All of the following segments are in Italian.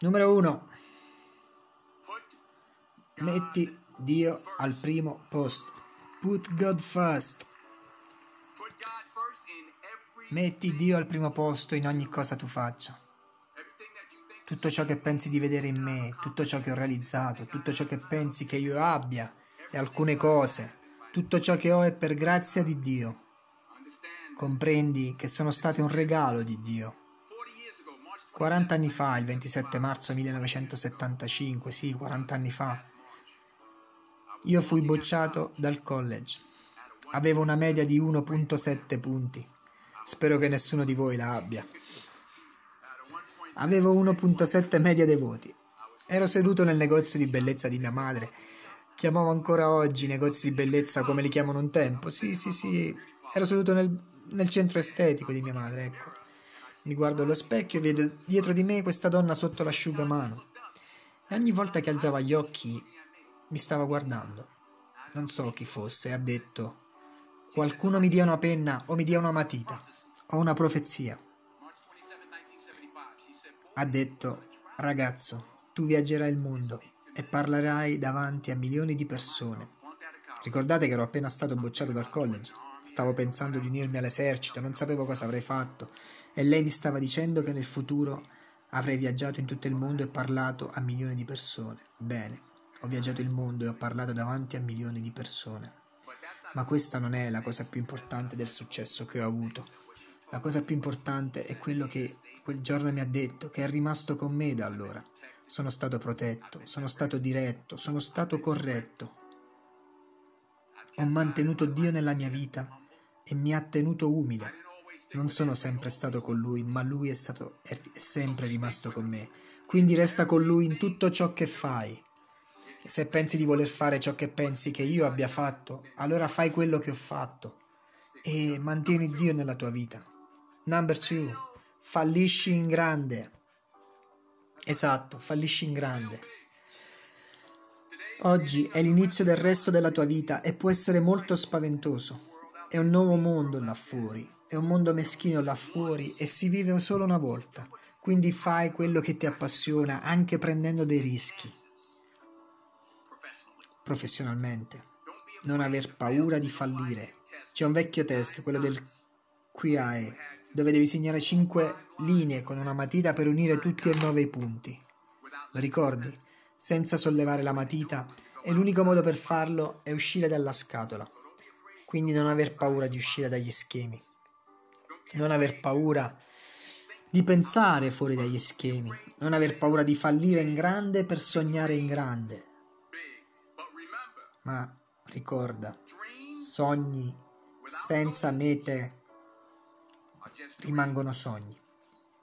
Numero 1. Metti Dio al primo posto. Put God first. Metti Dio al primo posto in ogni cosa tu faccia. Tutto ciò che pensi di vedere in me, tutto ciò che ho realizzato, tutto ciò che pensi che io abbia e alcune cose, tutto ciò che ho è per grazia di Dio. Comprendi che sono state un regalo di Dio. 40 anni fa, il 27 marzo 1975, sì, 40 anni fa, io fui bocciato dal college. Avevo una media di 1.7 punti. Spero che nessuno di voi la abbia. Avevo 1.7 media dei voti. Ero seduto nel negozio di bellezza di mia madre. Chiamavo ancora oggi negozi di bellezza come li chiamano un tempo. Sì, sì, sì. Ero seduto nel, nel centro estetico di mia madre, ecco. Mi guardo allo specchio e vedo dietro di me questa donna sotto l'asciugamano. E ogni volta che alzava gli occhi mi stava guardando. Non so chi fosse, ha detto: Qualcuno mi dia una penna o mi dia una matita. Ho una profezia. Ha detto: Ragazzo, tu viaggerai il mondo e parlerai davanti a milioni di persone. Ricordate che ero appena stato bocciato dal college. Stavo pensando di unirmi all'esercito, non sapevo cosa avrei fatto e lei mi stava dicendo che nel futuro avrei viaggiato in tutto il mondo e parlato a milioni di persone. Bene, ho viaggiato il mondo e ho parlato davanti a milioni di persone. Ma questa non è la cosa più importante del successo che ho avuto. La cosa più importante è quello che quel giorno mi ha detto, che è rimasto con me da allora. Sono stato protetto, sono stato diretto, sono stato corretto. Ho mantenuto Dio nella mia vita e mi ha tenuto umile. Non sono sempre stato con Lui, ma Lui è, stato, è sempre rimasto con me. Quindi resta con Lui in tutto ciò che fai. Se pensi di voler fare ciò che pensi che io abbia fatto, allora fai quello che ho fatto e mantieni Dio nella tua vita. Number two, fallisci in grande. Esatto, fallisci in grande. Oggi è l'inizio del resto della tua vita e può essere molto spaventoso. È un nuovo mondo là fuori, è un mondo meschino là fuori e si vive solo una volta. Quindi fai quello che ti appassiona anche prendendo dei rischi professionalmente. Non aver paura di fallire. C'è un vecchio test, quello del QI, dove devi segnare 5 linee con una matita per unire tutti e 9 i punti. Lo ricordi? Senza sollevare la matita e l'unico modo per farlo è uscire dalla scatola. Quindi non aver paura di uscire dagli schemi. Non aver paura di pensare fuori dagli schemi. Non aver paura di fallire in grande per sognare in grande ma ricorda, sogni senza mete rimangono sogni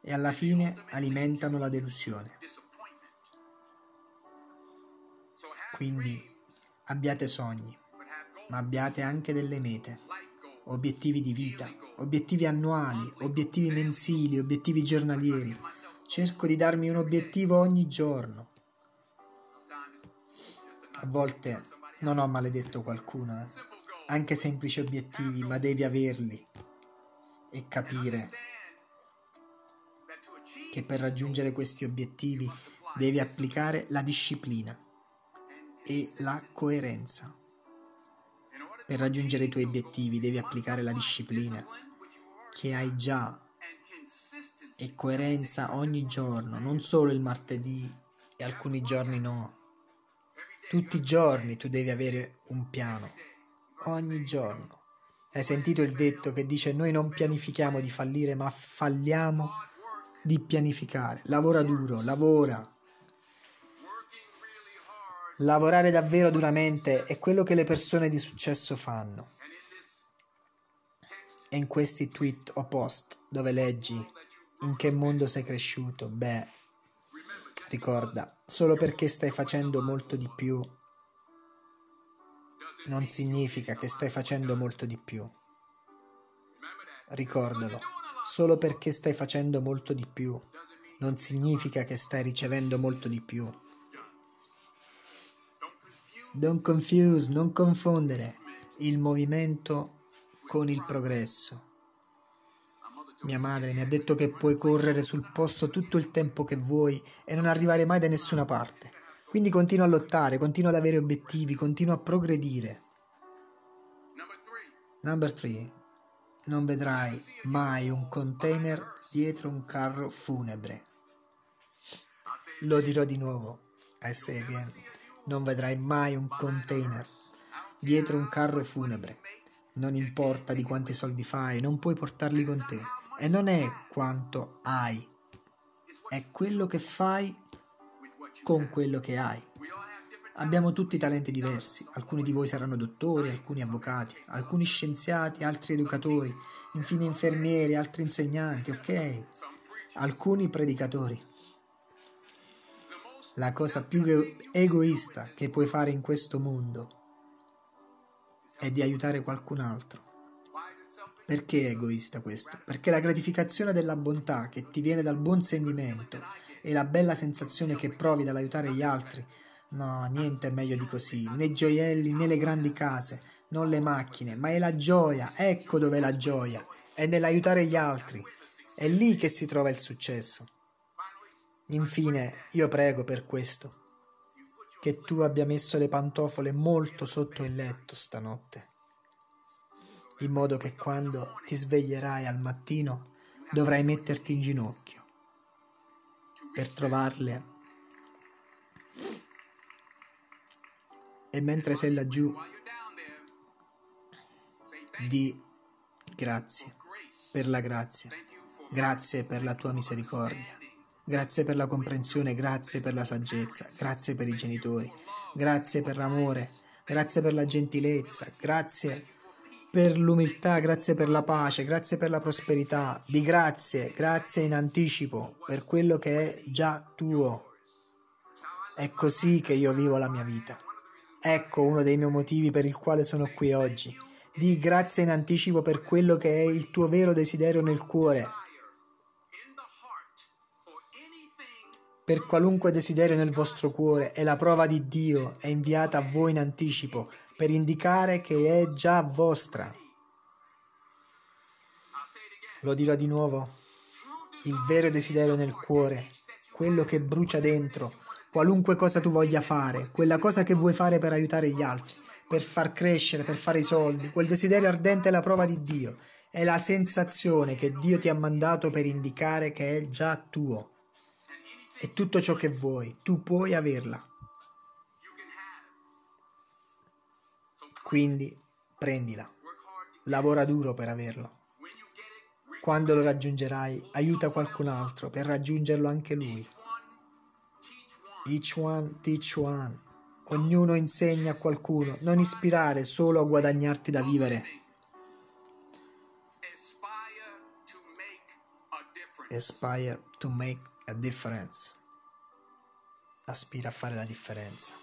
e alla fine alimentano la delusione. Quindi abbiate sogni, ma abbiate anche delle mete, obiettivi di vita, obiettivi annuali, obiettivi mensili, obiettivi giornalieri. Cerco di darmi un obiettivo ogni giorno. A volte non ho maledetto qualcuno, eh. anche semplici obiettivi, ma devi averli e capire che per raggiungere questi obiettivi devi applicare la disciplina e la coerenza. Per raggiungere i tuoi obiettivi devi applicare la disciplina che hai già e coerenza ogni giorno, non solo il martedì e alcuni giorni no. Tutti i giorni tu devi avere un piano, ogni giorno. Hai sentito il detto che dice noi non pianifichiamo di fallire, ma falliamo di pianificare. Lavora duro, lavora. Lavorare davvero duramente è quello che le persone di successo fanno. E in questi tweet o post dove leggi in che mondo sei cresciuto, beh, Ricorda, solo perché stai facendo molto di più non significa che stai facendo molto di più. Ricordalo, solo perché stai facendo molto di più non significa che stai ricevendo molto di più. Don't confuse, non confondere il movimento con il progresso. Mia madre mi ha detto che puoi correre sul posto tutto il tempo che vuoi e non arrivare mai da nessuna parte. Quindi continua a lottare, continua ad avere obiettivi, continua a progredire. Number 3. Non vedrai mai un container dietro un carro funebre. Lo dirò di nuovo. I say again. Non vedrai mai un container dietro un carro funebre. Non importa di quanti soldi fai, non puoi portarli con te. E non è quanto hai, è quello che fai con quello che hai. Abbiamo tutti talenti diversi, alcuni di voi saranno dottori, alcuni avvocati, alcuni scienziati, altri educatori, infine infermieri, altri insegnanti, ok? Alcuni predicatori. La cosa più egoista che puoi fare in questo mondo è di aiutare qualcun altro. Perché è egoista questo? Perché la gratificazione della bontà che ti viene dal buon sentimento e la bella sensazione che provi dall'aiutare gli altri, no, niente è meglio di così, né gioielli né le grandi case, non le macchine, ma è la gioia, ecco dove è la gioia, è nell'aiutare gli altri, è lì che si trova il successo. Infine, io prego per questo che tu abbia messo le pantofole molto sotto il letto stanotte, in modo che quando ti sveglierai al mattino dovrai metterti in ginocchio per trovarle. E mentre sei laggiù, di grazie per la grazia, grazie per la tua misericordia. Grazie per la comprensione, grazie per la saggezza, grazie per i genitori, grazie per l'amore, grazie per la gentilezza, grazie per l'umiltà, grazie per la pace, grazie per la prosperità, di grazie, grazie in anticipo per quello che è già tuo. È così che io vivo la mia vita. Ecco uno dei miei motivi per il quale sono qui oggi. Di grazie in anticipo per quello che è il tuo vero desiderio nel cuore per qualunque desiderio nel vostro cuore e la prova di Dio è inviata a voi in anticipo per indicare che è già vostra. Lo dirò di nuovo. Il vero desiderio nel cuore, quello che brucia dentro, qualunque cosa tu voglia fare, quella cosa che vuoi fare per aiutare gli altri, per far crescere, per fare i soldi, quel desiderio ardente è la prova di Dio, è la sensazione che Dio ti ha mandato per indicare che è già tuo e tutto ciò che vuoi, tu puoi averla. Quindi prendila, lavora duro per averlo. Quando lo raggiungerai, aiuta qualcun altro per raggiungerlo anche lui. Each one teach one. Ognuno insegna a qualcuno, non ispirare solo a guadagnarti da vivere. Aspire to make a difference. Aspira a fare la differenza.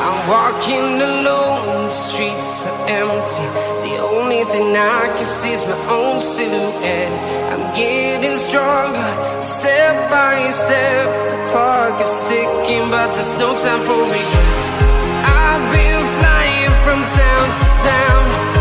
I'm walking alone, the streets are empty. The only thing I can see is my own silhouette. I'm getting stronger, step by step. The clock is ticking, but there's no time for regrets. Town to town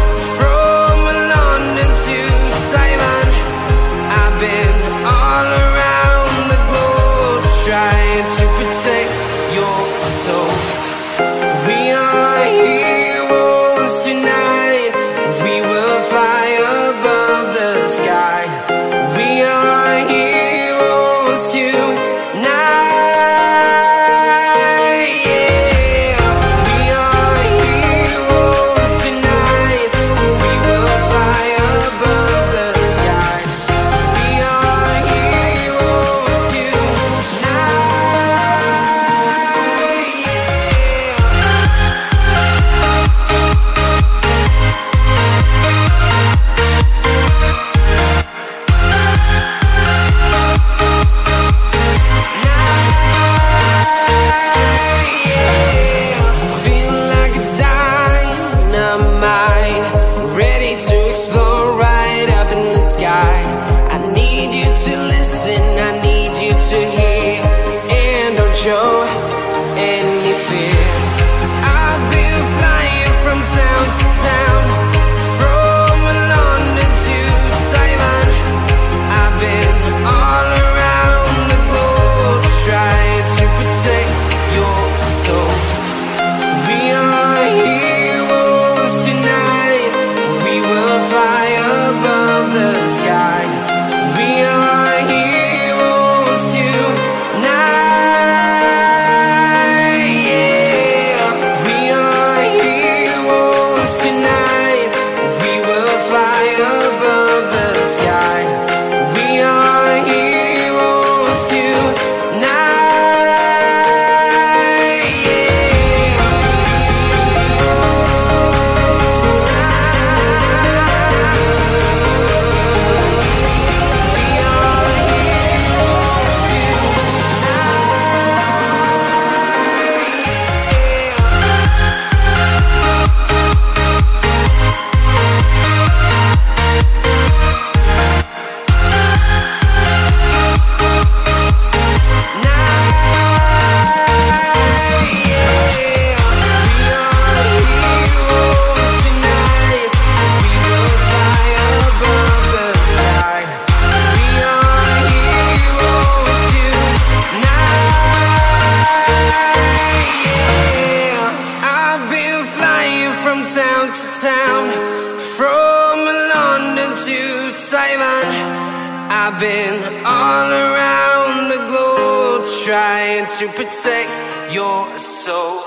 I've been all around the globe trying to protect your soul.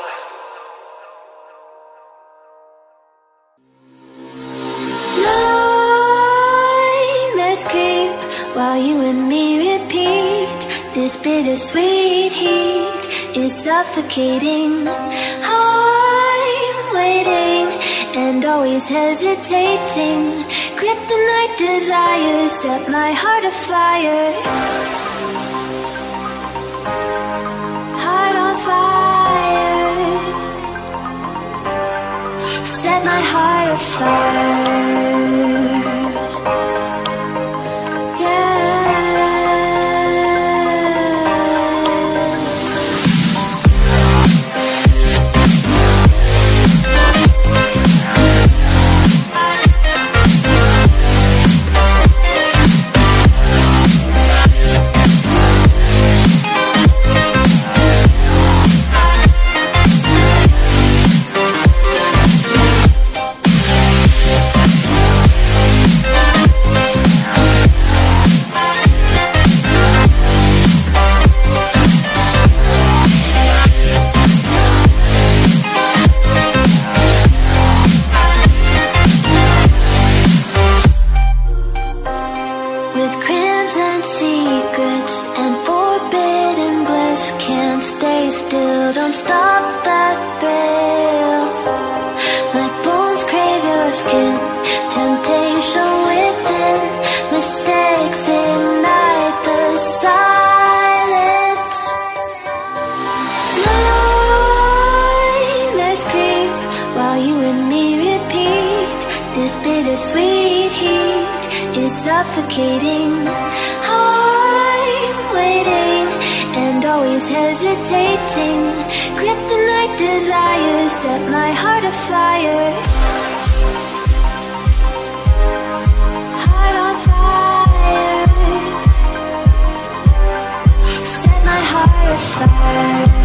Nightmares creep while you and me repeat. This bittersweet heat is suffocating. I'm waiting and always hesitating. Kryptonite desires set my heart afire. Heart on fire. Set my heart afire. Suffocating. I'm waiting and always hesitating. Kryptonite desires set my heart afire. Heart on fire. Set my heart afire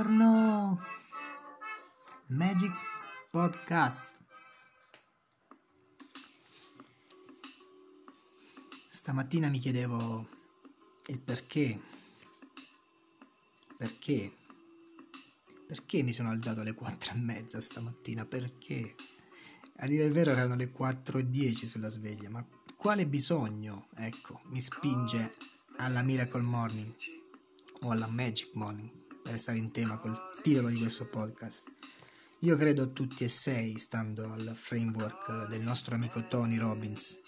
Buongiorno, Magic Podcast. Stamattina mi chiedevo il perché. Perché? Perché mi sono alzato alle quattro e mezza stamattina? Perché? A dire il vero erano le 4 e 10 sulla sveglia, ma quale bisogno, ecco, mi spinge alla Miracle Morning o alla Magic Morning? Per stare in tema col titolo di questo podcast. Io credo tutti e sei, stando al framework del nostro amico Tony Robbins.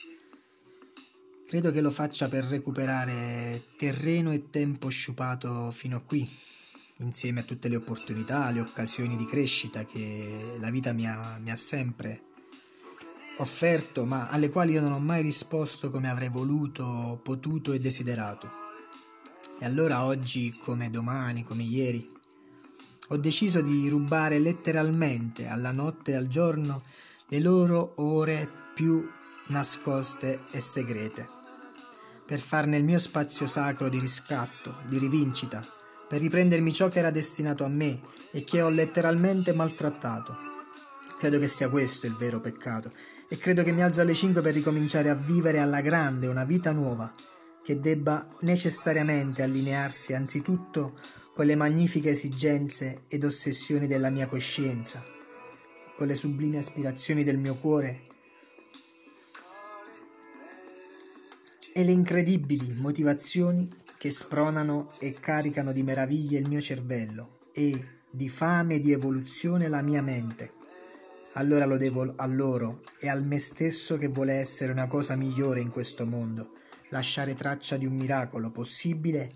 Credo che lo faccia per recuperare terreno e tempo sciupato fino a qui, insieme a tutte le opportunità, le occasioni di crescita che la vita mi ha, mi ha sempre offerto, ma alle quali io non ho mai risposto come avrei voluto, potuto e desiderato. E allora oggi, come domani, come ieri, ho deciso di rubare letteralmente alla notte e al giorno le loro ore più nascoste e segrete, per farne il mio spazio sacro di riscatto, di rivincita, per riprendermi ciò che era destinato a me e che ho letteralmente maltrattato. Credo che sia questo il vero peccato e credo che mi alzo alle 5 per ricominciare a vivere alla grande una vita nuova che debba necessariamente allinearsi anzitutto con le magnifiche esigenze ed ossessioni della mia coscienza, con le sublimi aspirazioni del mio cuore e le incredibili motivazioni che spronano e caricano di meraviglie il mio cervello e di fame e di evoluzione la mia mente. Allora lo devo a loro e al me stesso che vuole essere una cosa migliore in questo mondo lasciare traccia di un miracolo possibile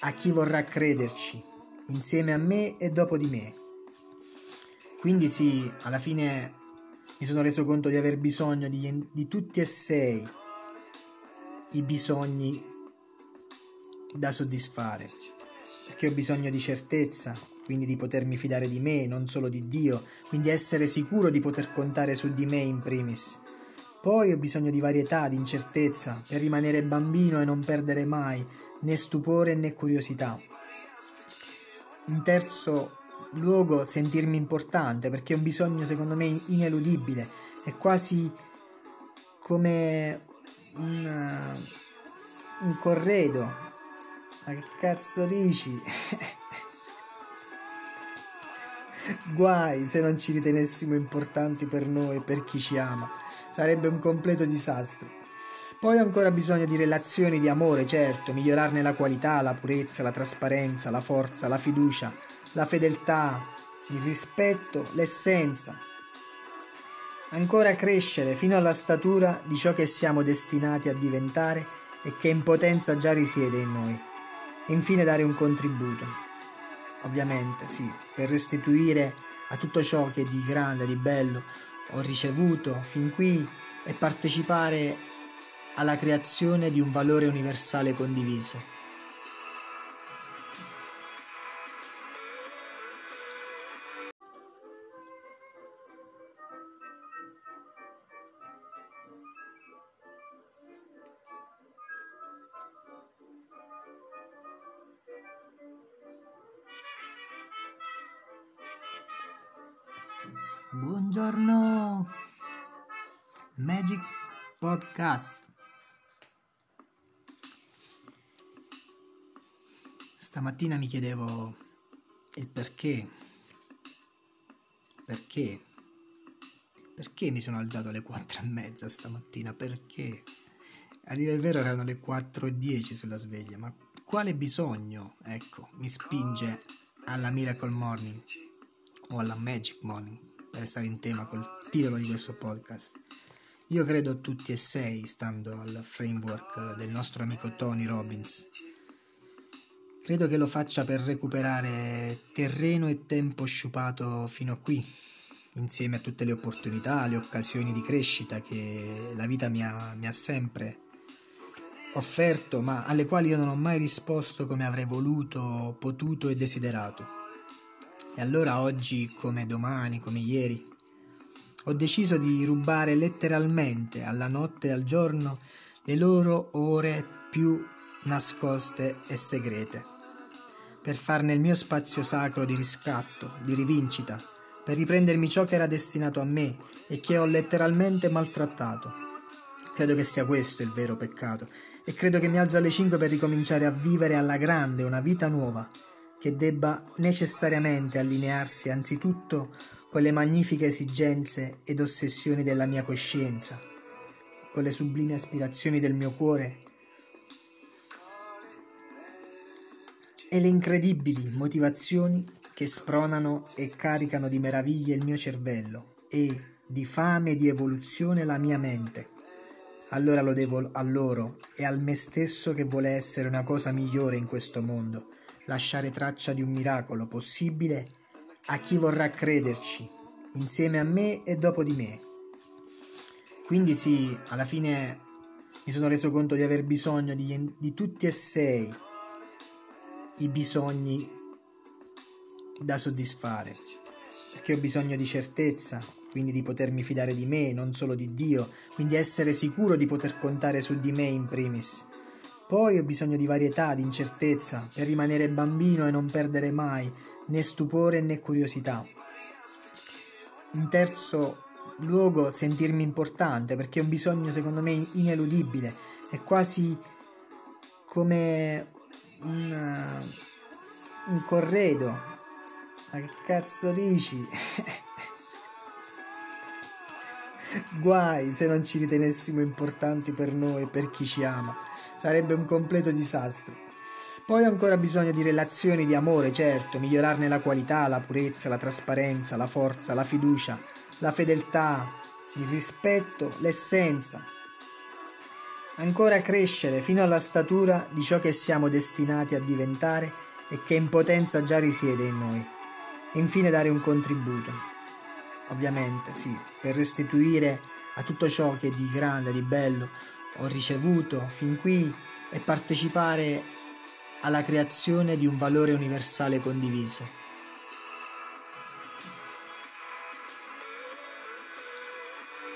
a chi vorrà crederci, insieme a me e dopo di me. Quindi sì, alla fine mi sono reso conto di aver bisogno di, di tutti e sei i bisogni da soddisfare, perché ho bisogno di certezza, quindi di potermi fidare di me, non solo di Dio, quindi essere sicuro di poter contare su di me in primis poi ho bisogno di varietà, di incertezza, per rimanere bambino e non perdere mai né stupore né curiosità. In terzo luogo, sentirmi importante, perché è un bisogno secondo me ineludibile, è quasi come un, un corredo. Ma che cazzo dici? Guai se non ci ritenessimo importanti per noi e per chi ci ama. Sarebbe un completo disastro. Poi ho ancora bisogno di relazioni di amore, certo, migliorarne la qualità, la purezza, la trasparenza, la forza, la fiducia, la fedeltà, il rispetto, l'essenza. Ancora crescere fino alla statura di ciò che siamo destinati a diventare e che in potenza già risiede in noi. E infine dare un contributo. Ovviamente, sì, per restituire a tutto ciò che di grande, di bello ho ricevuto fin qui e partecipare alla creazione di un valore universale condiviso. Podcast. Stamattina mi chiedevo il perché. Perché? Perché mi sono alzato alle quattro e mezza stamattina? Perché? A dire il vero erano le 4 e 10 sulla sveglia, ma quale bisogno, ecco, mi spinge alla Miracle Morning o alla Magic Morning? per stare in tema col titolo di questo podcast. Io credo tutti e sei, stando al framework del nostro amico Tony Robbins. Credo che lo faccia per recuperare terreno e tempo sciupato fino a qui, insieme a tutte le opportunità, le occasioni di crescita che la vita mi ha, mi ha sempre offerto, ma alle quali io non ho mai risposto come avrei voluto, potuto e desiderato. E allora oggi, come domani, come ieri, ho deciso di rubare letteralmente alla notte e al giorno le loro ore più nascoste e segrete, per farne il mio spazio sacro di riscatto, di rivincita, per riprendermi ciò che era destinato a me e che ho letteralmente maltrattato. Credo che sia questo il vero peccato e credo che mi alzo alle 5 per ricominciare a vivere alla grande una vita nuova che debba necessariamente allinearsi anzitutto con le magnifiche esigenze ed ossessioni della mia coscienza, con le sublimi aspirazioni del mio cuore e le incredibili motivazioni che spronano e caricano di meraviglie il mio cervello e di fame e di evoluzione la mia mente. Allora lo devo a loro e al me stesso che vuole essere una cosa migliore in questo mondo lasciare traccia di un miracolo possibile a chi vorrà crederci, insieme a me e dopo di me. Quindi sì, alla fine mi sono reso conto di aver bisogno di, di tutti e sei i bisogni da soddisfare, perché ho bisogno di certezza, quindi di potermi fidare di me, non solo di Dio, quindi essere sicuro di poter contare su di me in primis poi ho bisogno di varietà, di incertezza, per rimanere bambino e non perdere mai né stupore né curiosità. In terzo luogo, sentirmi importante, perché è un bisogno secondo me ineludibile, è quasi come un, un corredo. Ma che cazzo dici? Guai se non ci ritenessimo importanti per noi e per chi ci ama sarebbe un completo disastro. Poi ho ancora bisogno di relazioni di amore, certo, migliorarne la qualità, la purezza, la trasparenza, la forza, la fiducia, la fedeltà, il rispetto, l'essenza. Ancora crescere fino alla statura di ciò che siamo destinati a diventare e che in potenza già risiede in noi. E infine dare un contributo. Ovviamente, sì, per restituire a tutto ciò che di grande, di bello ho ricevuto fin qui e partecipare alla creazione di un valore universale condiviso.